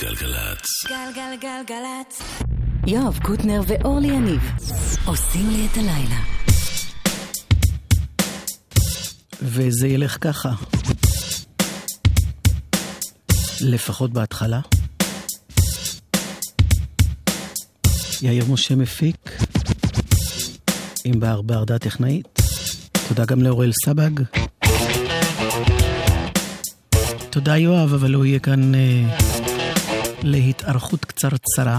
גלגלצ. גלגלגלגלצ. יואב קוטנר ואורלי יניב עושים לי את הלילה. וזה ילך ככה. לפחות בהתחלה. יאיר משה מפיק, עם בר ברדה טכנאית. תודה גם לאוראל סבג. תודה יואב, אבל הוא יהיה כאן אה, להתארכות קצרצרה.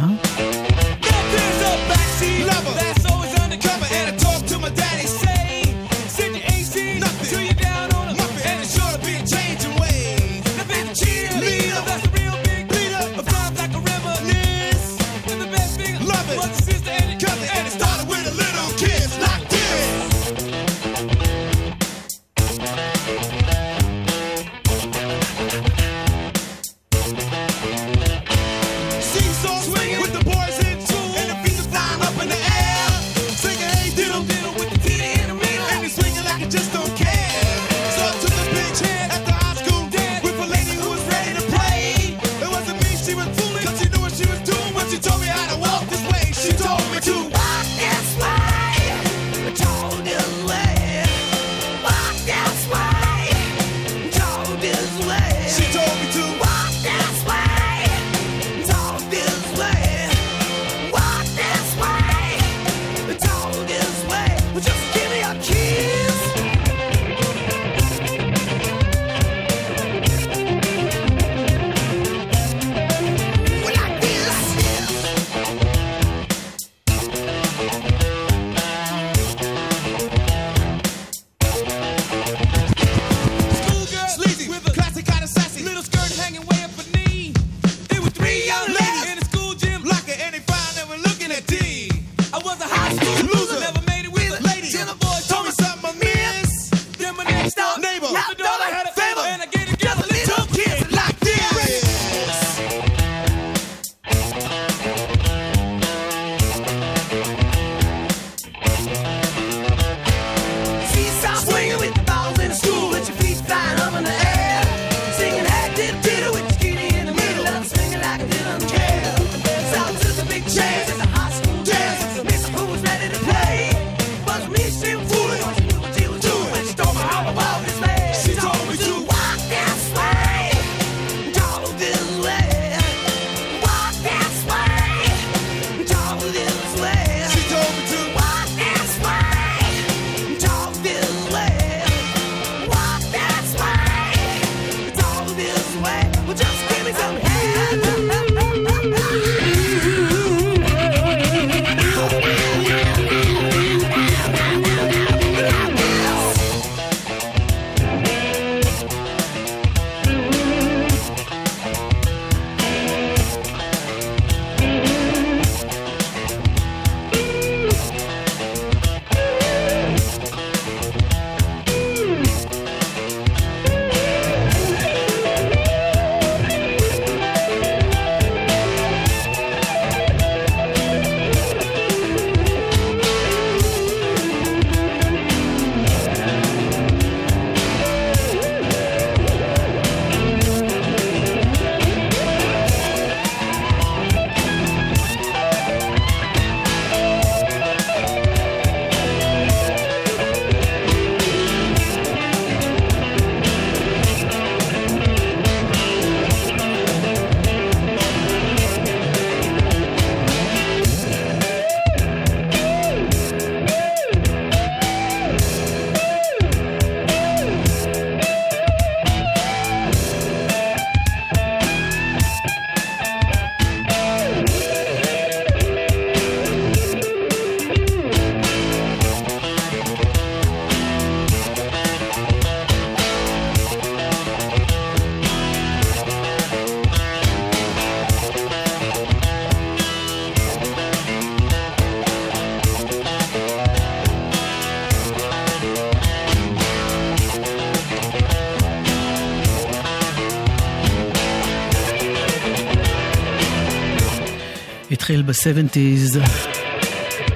ב-70's,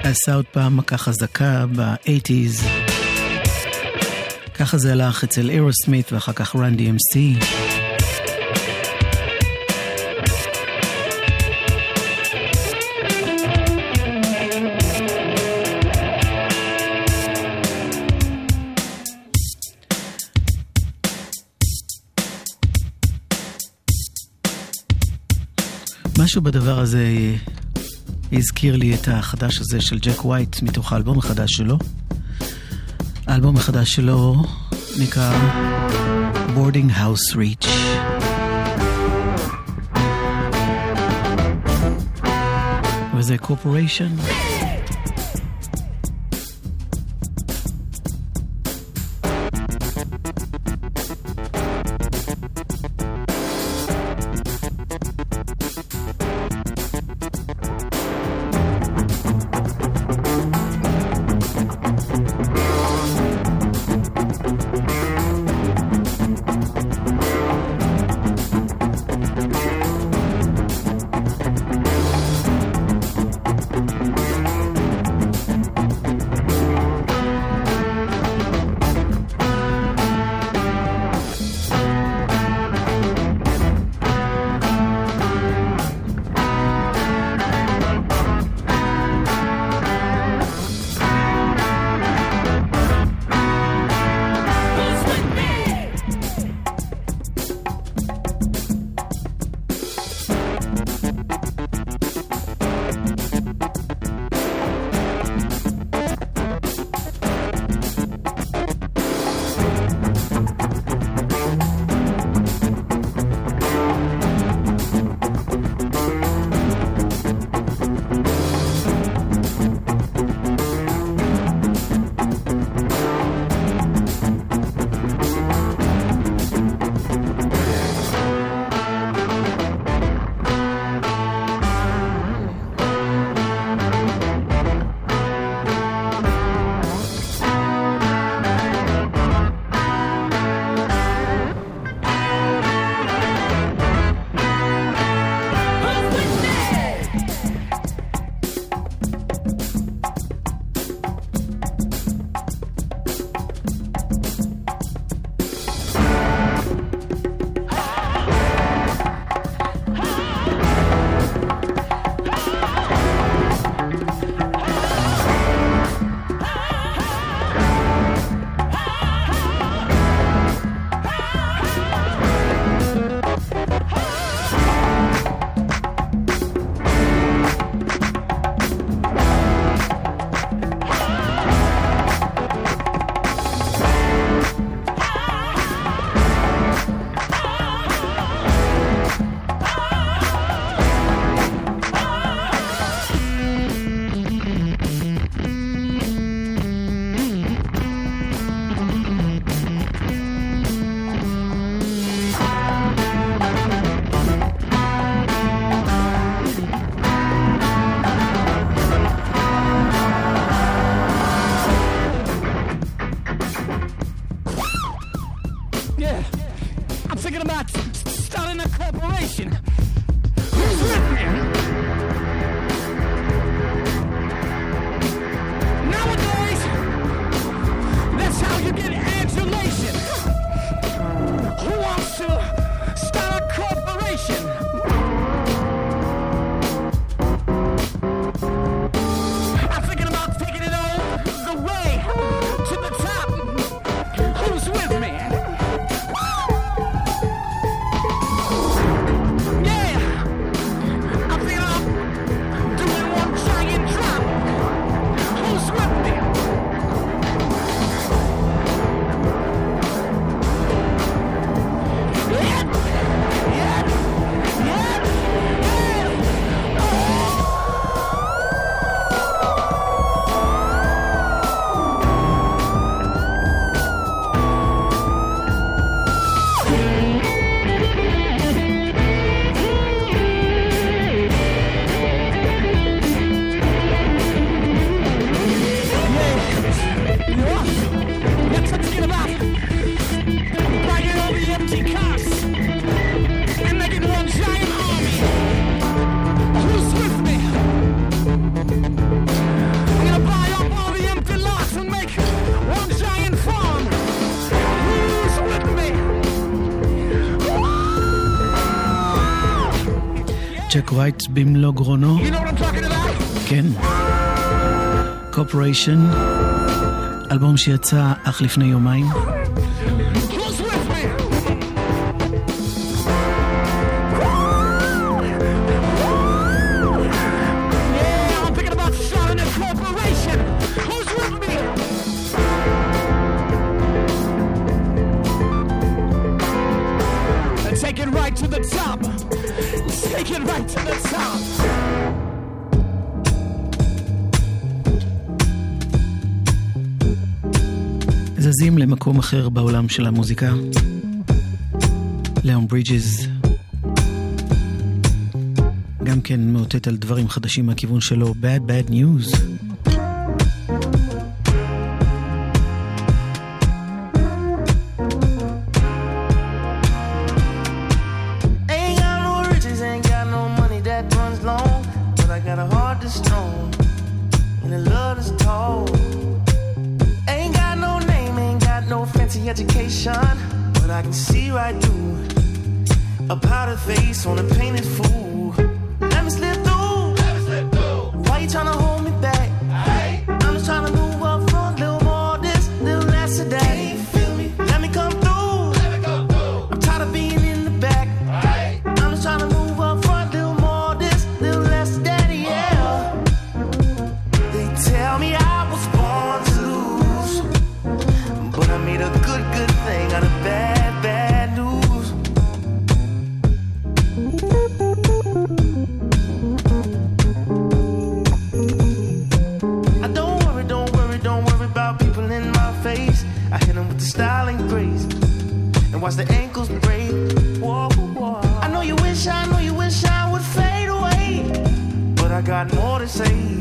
עשה עוד פעם מכה חזקה ב-80's. ככה זה הלך אצל אירו סמית ואחר כך רן DMC. משהו בדבר הזה הזכיר לי את החדש הזה של ג'ק ווייט מתוך האלבום החדש שלו. האלבום החדש שלו נקרא Boarding House Reach. וזה קורפוריישן. ווייט במלוא גרונו. כן. קופריישן, אלבום שיצא אך לפני יומיים. אחר בעולם של המוזיקה. לאון ברידג'ס גם כן מאותת על דברים חדשים מהכיוון שלו, Bad Bad News. conversation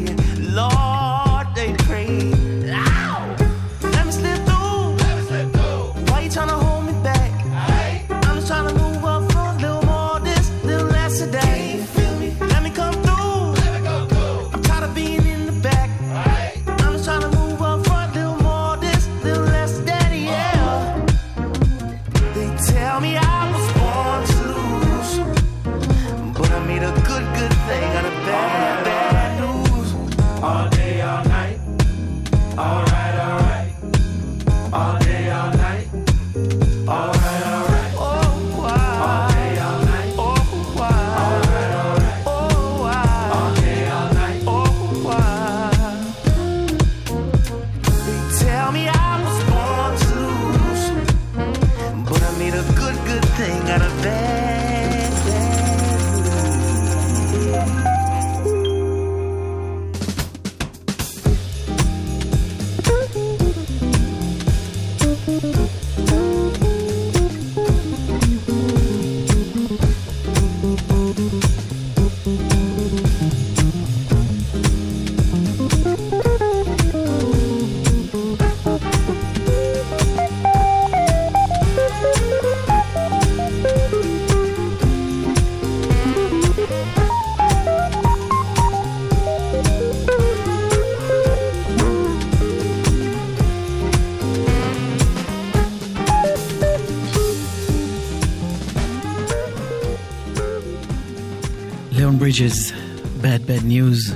On bridges, Bad Bad News.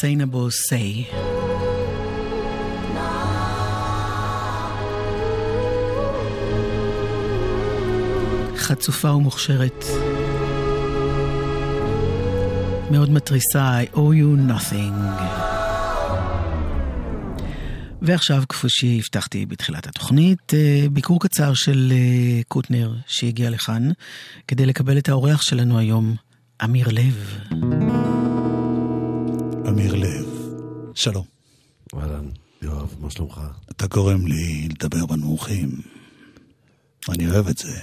סיינבו סיי. חצופה ומוכשרת. מאוד מתריסה, I owe you nothing. ועכשיו, כפי שהבטחתי בתחילת התוכנית, אה, ביקור קצר של אה, קוטנר שהגיע לכאן כדי לקבל את האורח שלנו היום, אמיר לב. אמיר לב, שלום. אהלן, יואב, מה שלומך? אתה גורם לי לדבר בנמוכים. אני אוהב את זה.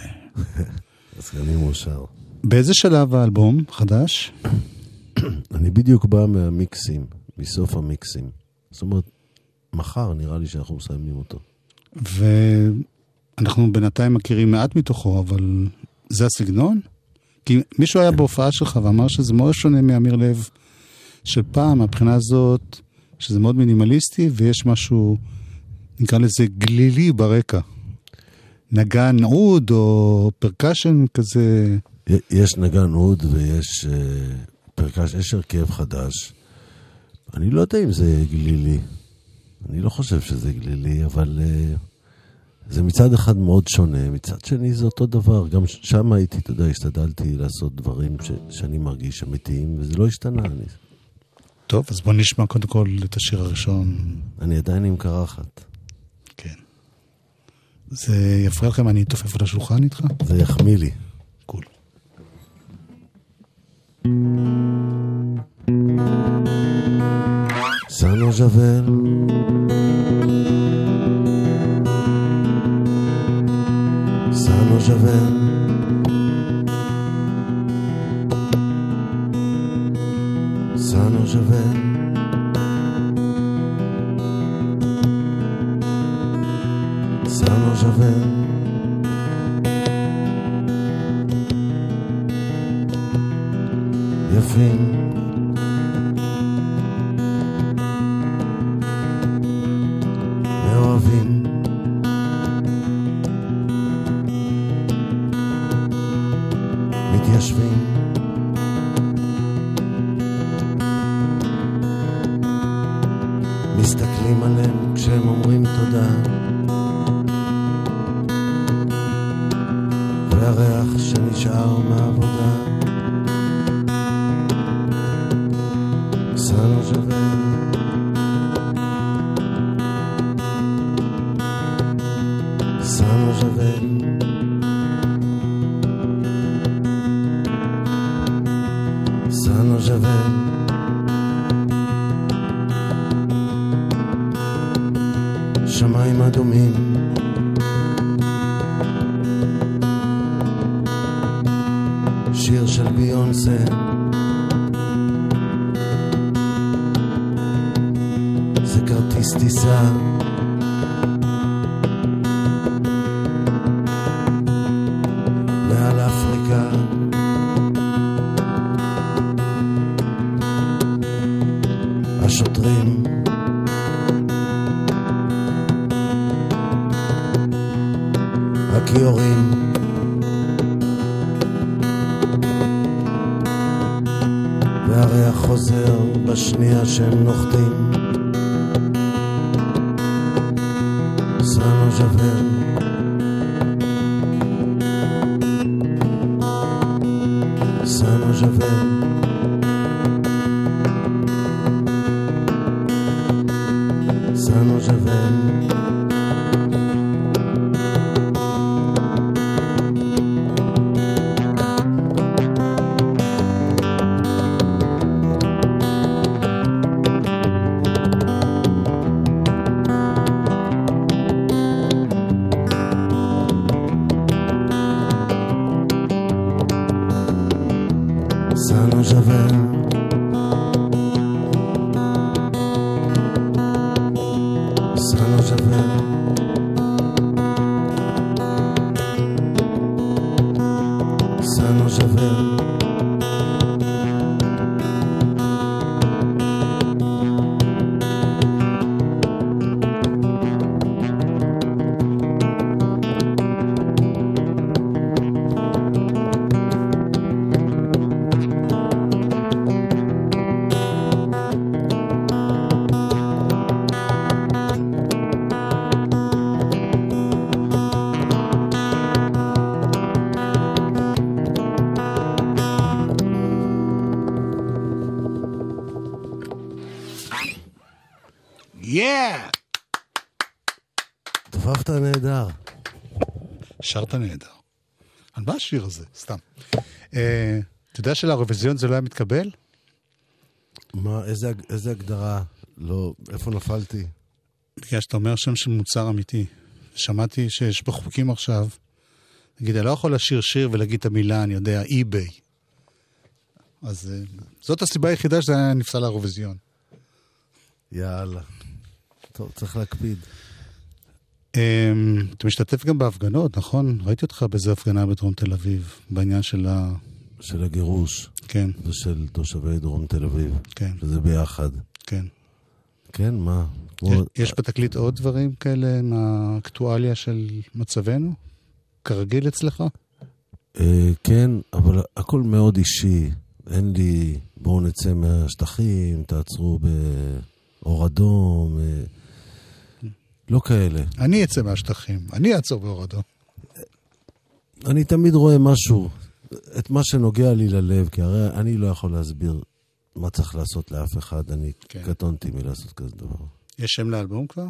אז אני מאושר. באיזה שלב האלבום חדש? אני בדיוק בא מהמיקסים, מסוף המיקסים. זאת אומרת, מחר נראה לי שאנחנו מסיימים אותו. ואנחנו בינתיים מכירים מעט מתוכו, אבל זה הסגנון? כי מישהו היה בהופעה שלך ואמר שזה מאוד שונה מעמיר לב של פעם, מהבחינה הזאת, שזה מאוד מינימליסטי ויש משהו, נקרא לזה גלילי ברקע. נגן אוד או percussion כזה. יש נגן אוד ויש אה, percussion, יש הרכב חדש. אני לא יודע אם זה גלילי. אני לא חושב שזה גלילי, אבל uh, זה מצד אחד מאוד שונה, מצד שני זה אותו דבר. גם שם הייתי, אתה יודע, השתדלתי לעשות דברים ש, שאני מרגיש אמיתיים, וזה לא השתנה. אני... טוב, אז בוא נשמע קודם כל את השיר הראשון. אני עדיין עם קרחת. כן. זה יפריע לכם, אני אתופף על השולחן איתך? זה יחמיא לי. קול. סנו ז'בל סנו ז'בל je vais. Seulement je vais. Thank you. אתה יודע שלאירוויזיון זה לא היה מתקבל? מה, איזה, איזה הגדרה? לא, איפה נפלתי? בגלל שאתה אומר שם של מוצר אמיתי. שמעתי שיש בחוקים עכשיו, נגיד, אני לא יכול לשיר שיר ולהגיד את המילה, אני יודע, אי-ביי. אז אה, זאת הסיבה היחידה שזה היה נפסל לאירוויזיון. יאללה. טוב, צריך להקפיד. אמ, אתה משתתף גם בהפגנות, נכון? ראיתי אותך באיזה הפגנה בדרום תל אביב, בעניין של ה... של הגירוש כן, ושל תושבי דרום תל אביב. כן, שזה ביחד. כן. כן, מה? כמו- יש בתקליט עוד דברים כאלה מהאקטואליה של מצבנו? כרגיל אצלך? אה, כן, אבל הכל מאוד אישי. אין לי, בואו נצא מהשטחים, תעצרו באור אדום. אה, לא כאלה. אני אצא מהשטחים, אני אעצור באור אדום. אני תמיד רואה משהו, את מה שנוגע לי ללב, כי הרי אני לא יכול להסביר מה צריך לעשות לאף אחד. אני כן. קטונתי מלעשות כזה דבר. יש שם לאלבום כבר?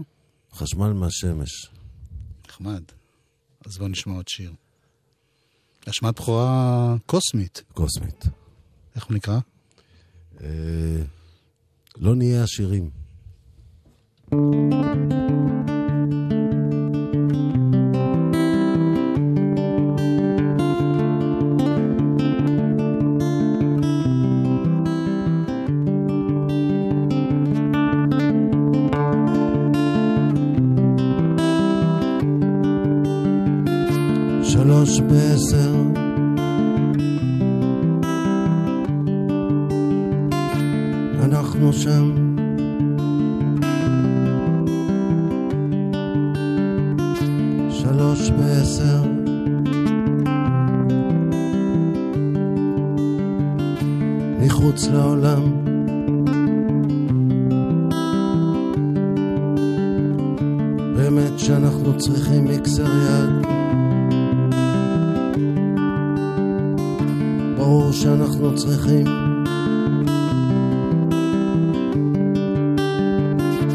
חשמל מהשמש. נחמד. אז בוא נשמע עוד שיר. אשמת בכורה קוסמית. קוסמית. איך הוא נקרא? אה, לא נהיה עשירים. שלוש מחוץ לעולם. באמת שאנחנו צריכים מיקסר יד. ברור שאנחנו צריכים.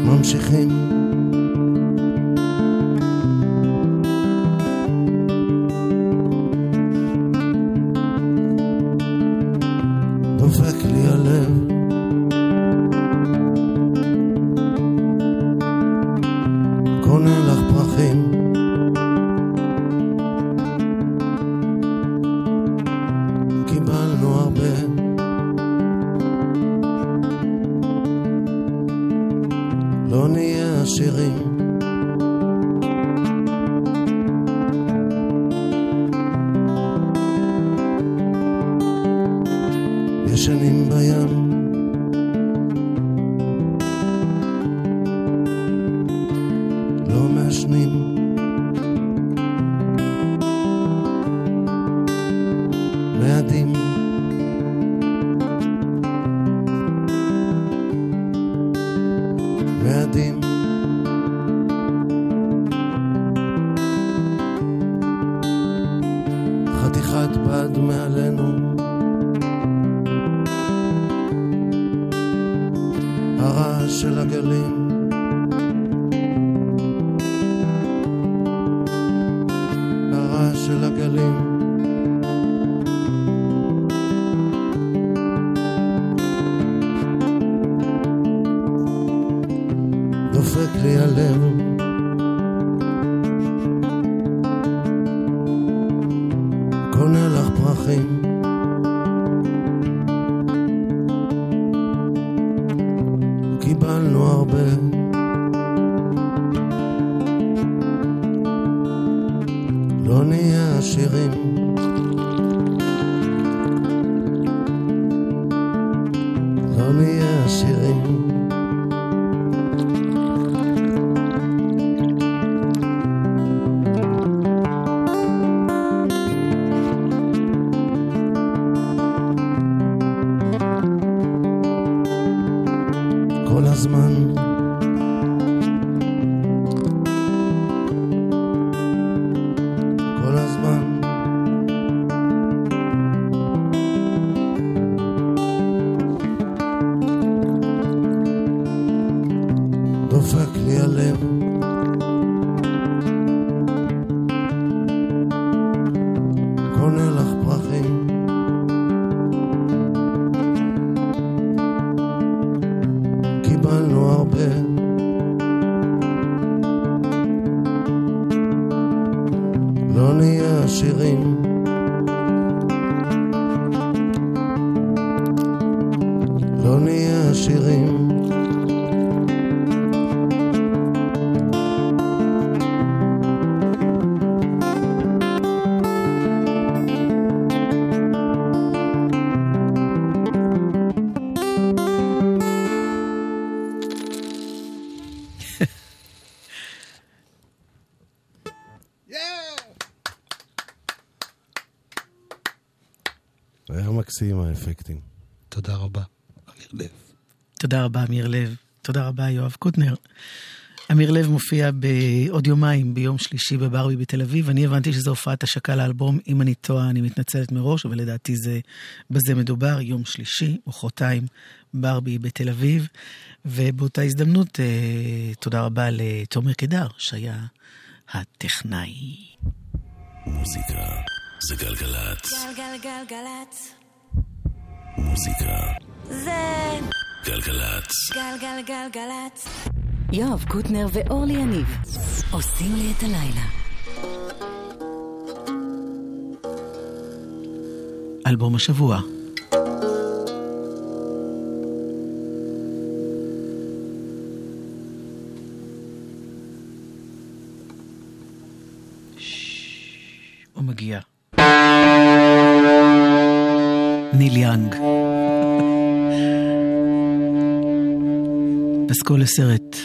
ממשיכים של הגלים מקסים האפקטים. תודה רבה, אמיר לב. תודה רבה, אמיר לב. תודה רבה, יואב קוטנר. אמיר לב מופיע בעוד יומיים, ביום שלישי בברבי בתל אביב. אני הבנתי שזו הופעת השקה לאלבום. אם אני טועה, אני מתנצלת מראש, אבל לדעתי זה, בזה מדובר. יום שלישי, מחרתיים, ברבי בתל אביב. ובאותה הזדמנות, אה, תודה רבה לתומר קדר, שהיה הטכנאי. מוזיקה זה גלגלצ. גלגלגלגלצ. מוזיקה זה גלגלצ. גלגלגלגלצ. יואב קוטנר ואורלי יניב עושים לי את הלילה. אלבום השבוע. מגיע. ניל יאנג. פסקול לסרט.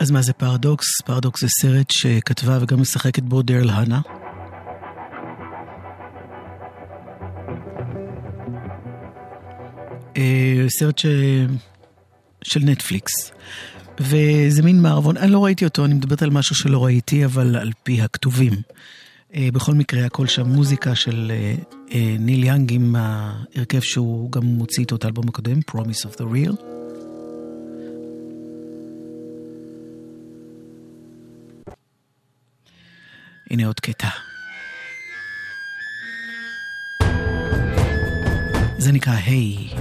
אז מה זה פרדוקס? פרדוקס זה סרט שכתבה וגם משחקת בו דרל הנה. אה, סרט ש... של נטפליקס. וזה מין מערבון, אני לא ראיתי אותו, אני מדברת על משהו שלא ראיתי, אבל על פי הכתובים. אה, בכל מקרה, הכל שם מוזיקה של אה, ניל יאנג עם ההרכב שהוא גם מוציא את האלבום הקודם, Promise of the Real. הנה עוד קטע. זה נקרא היי. Hey.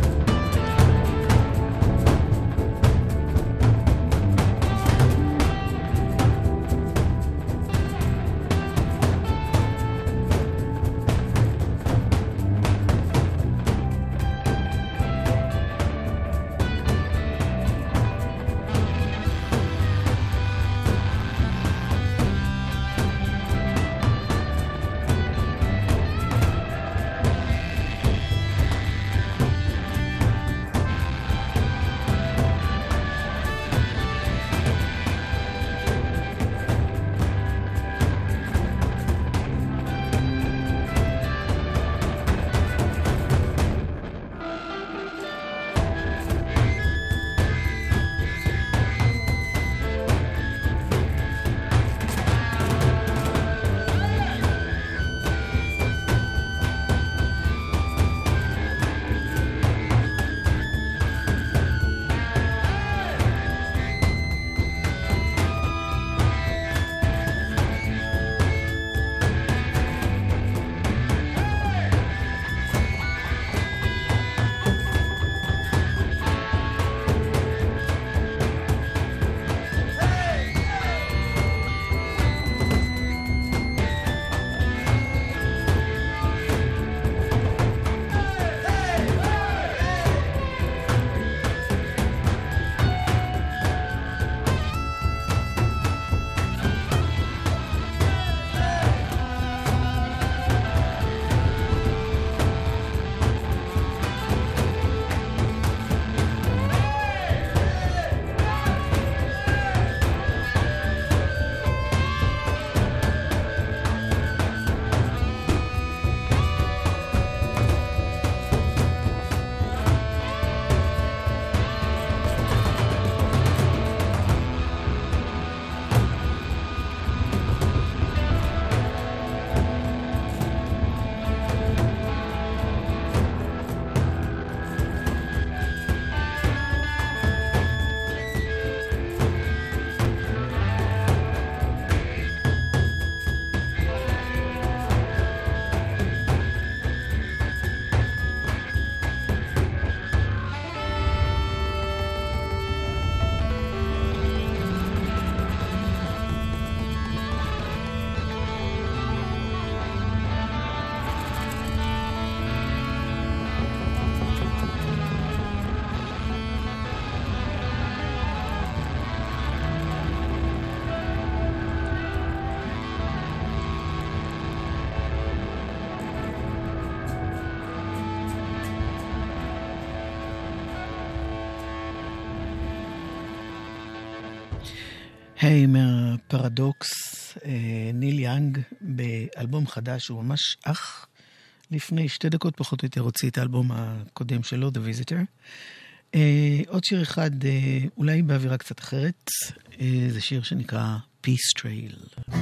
היי, מהפרדוקס, אה, ניל יאנג באלבום חדש, הוא ממש אח. לפני שתי דקות פחות או יותר הוציא את האלבום הקודם שלו, The Visitor. אה, עוד שיר אחד, אה, אולי באווירה קצת אחרת, זה שיר שנקרא Peace Trail.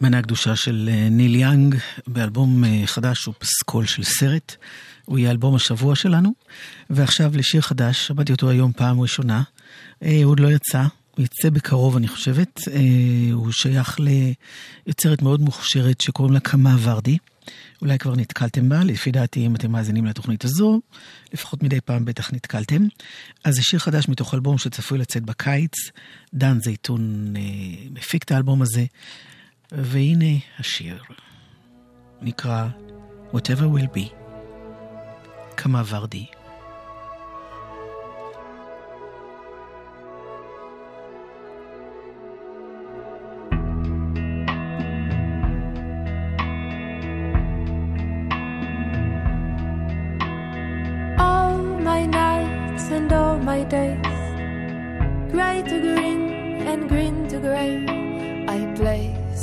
מנה הקדושה של אה, ניל יאנג באלבום אה, חדש הוא פסקול של סרט. הוא יהיה אלבום השבוע שלנו. ועכשיו לשיר חדש, שמעתי אותו היום פעם ראשונה. אה, הוא עוד לא יצא, הוא יצא בקרוב אני חושבת. הוא שייך ליוצרת מאוד מוכשרת שקוראים לה קמה ורדי. אולי כבר נתקלתם בה, לפי דעתי אם אתם מאזינים לתוכנית הזו, לפחות מדי פעם בטח נתקלתם. אז זה שיר חדש מתוך אלבום שצפוי לצאת בקיץ, דן זייתון מפיק את האלבום הזה, והנה השיר, נקרא Whatever will be, כמה ורדי.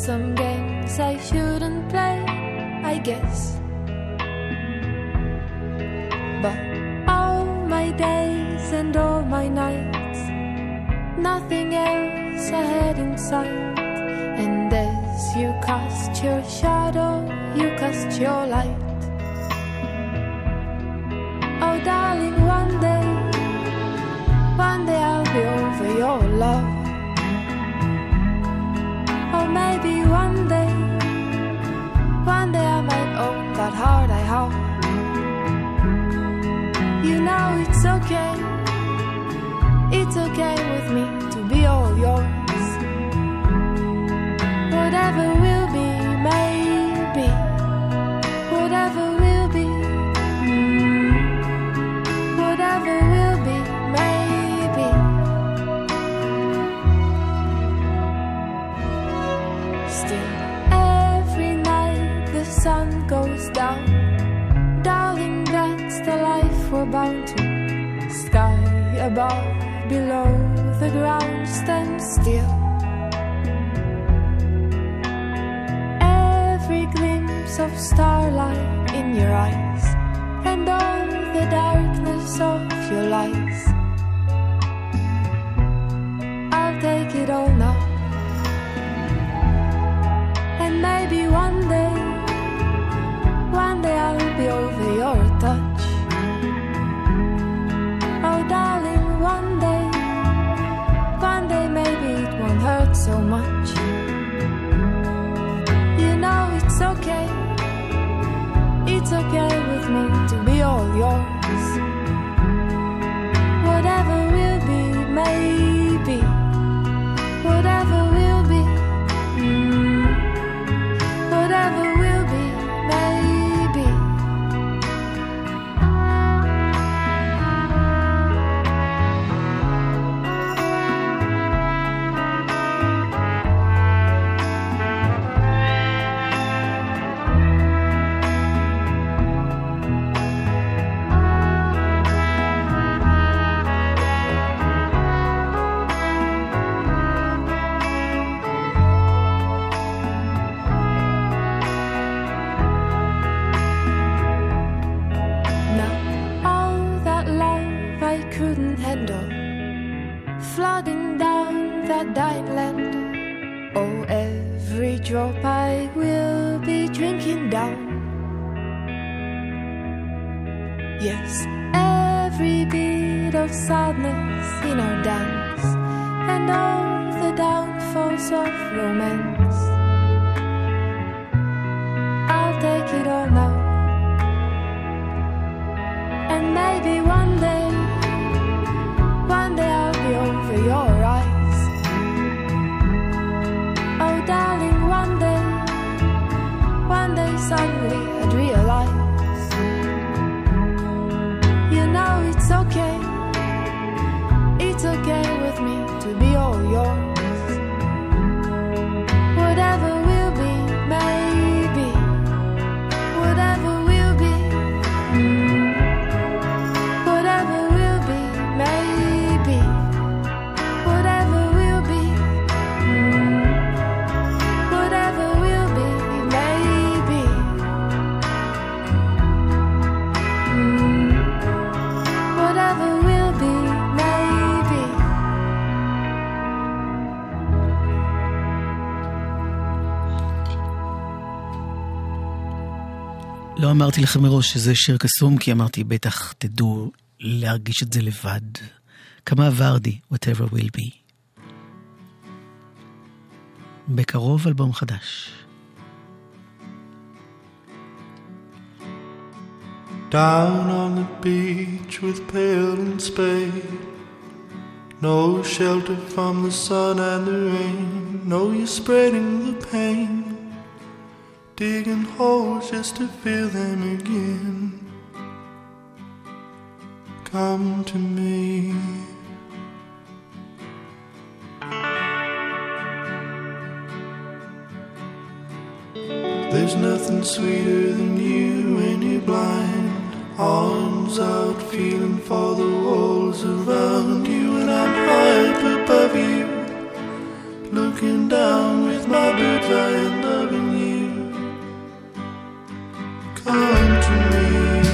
Some games I shouldn't play, I guess. But all my days and all my nights, nothing else ahead in sight. And as you cast your shadow, you cast your light. Oh, darling, one day one day I'll be over your love. Maybe one day, one day I might own that heart I hope. You know it's okay, it's okay with me אמרתי לכם מראש שזה שיר קסום, כי אמרתי, בטח תדעו להרגיש את זה לבד. כמה ורדי, whatever will be. בקרוב אלבום חדש. Down on the beach with pail and spade. No shelter from the sun and the rain. No, you're spreading the pain. Digging holes just to fill them again. Come to me. There's nothing sweeter than you when you're blind. Arms out, feeling for the walls around you, and I'm high up above you. Looking down with my bird's eye and loving you unto me.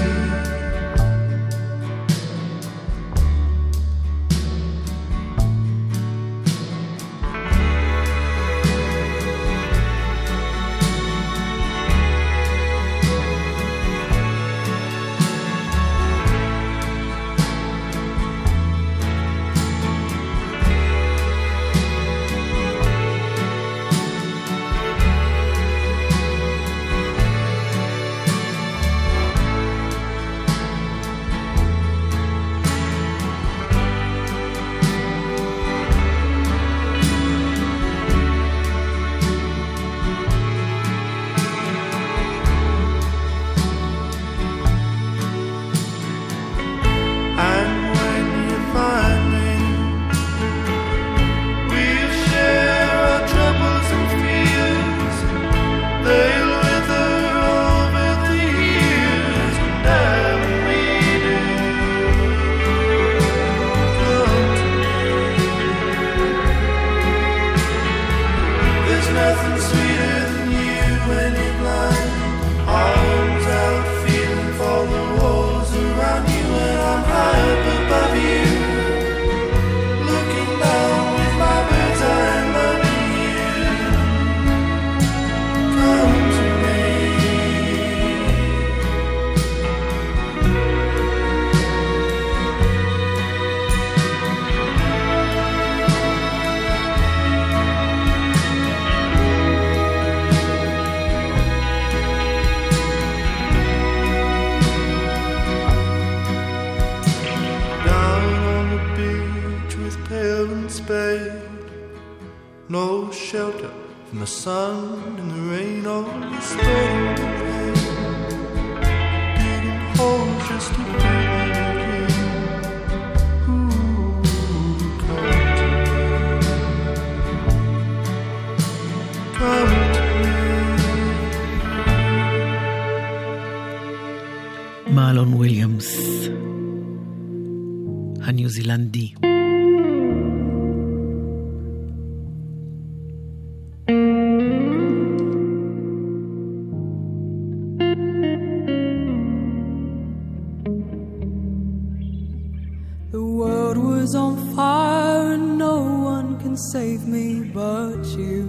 Can save me but you.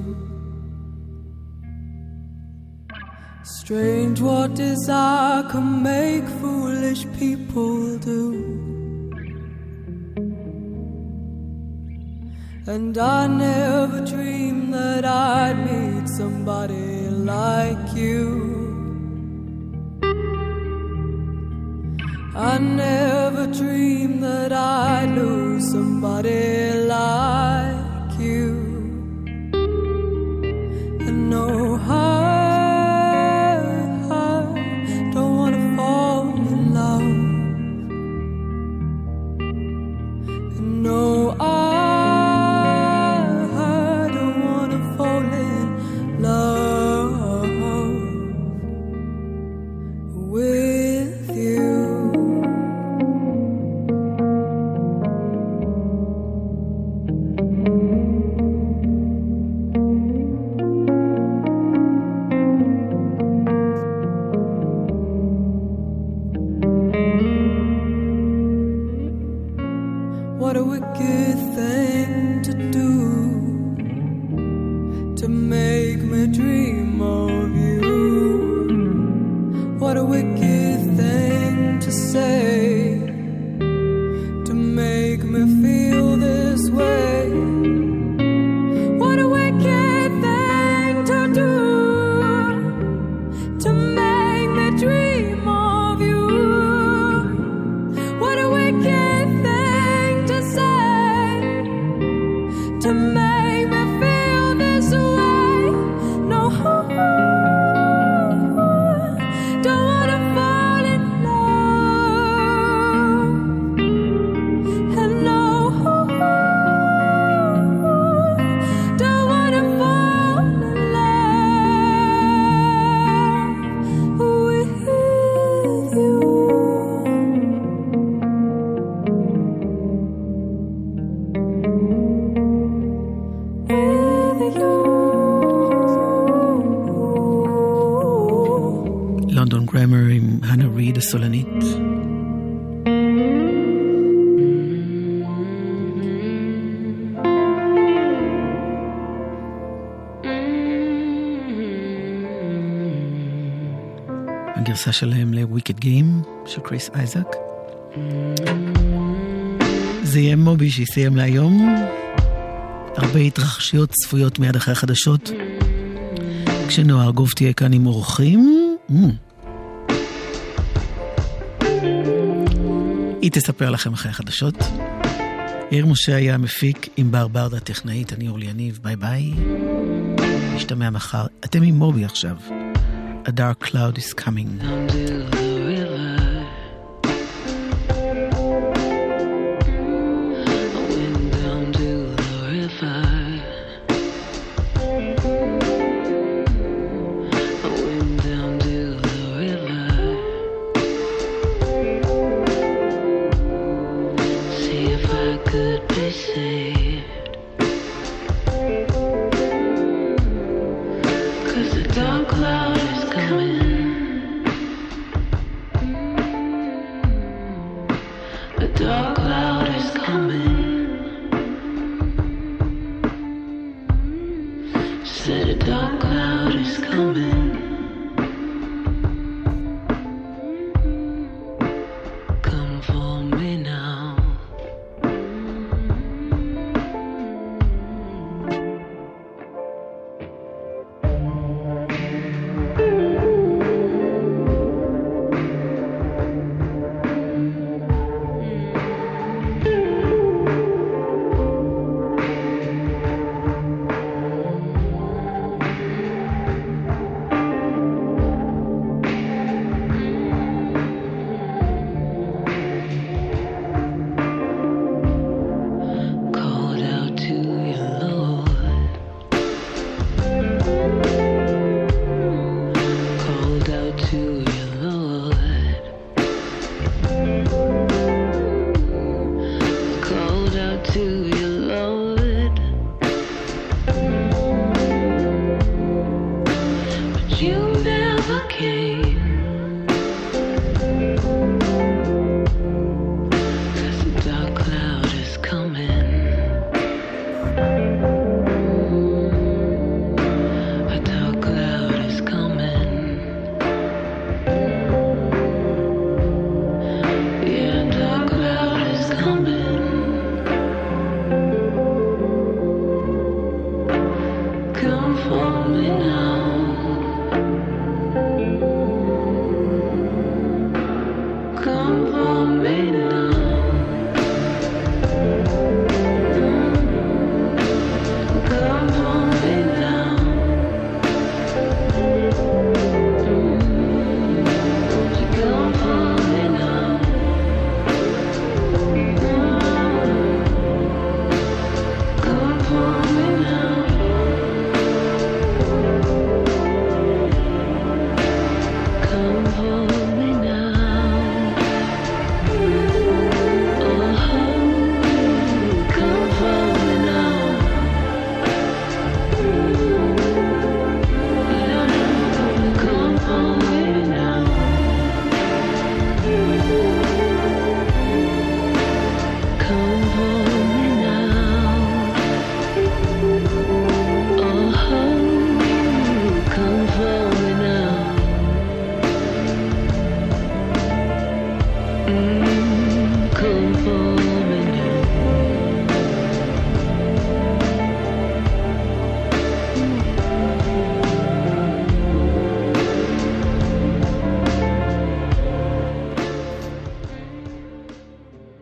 Strange what desire can make foolish people do. And I never dreamed that I'd meet somebody like you. I never dreamed that I'd lose somebody like הגרסה שלהם ל Wicked Game של קריס אייזק. זה יהיה מובי שיסיים להיום. הרבה התרחשויות צפויות מיד אחרי החדשות. כשנועה ארגוב תהיה כאן עם אורחים. אממ. היא תספר לכם אחרי החדשות. יאיר משה היה המפיק, עם בר ברדה הטכנאית, אני אורלי יניב, ביי ביי. נשתמע מחר. אתם עם מובי עכשיו. A dark cloud is coming.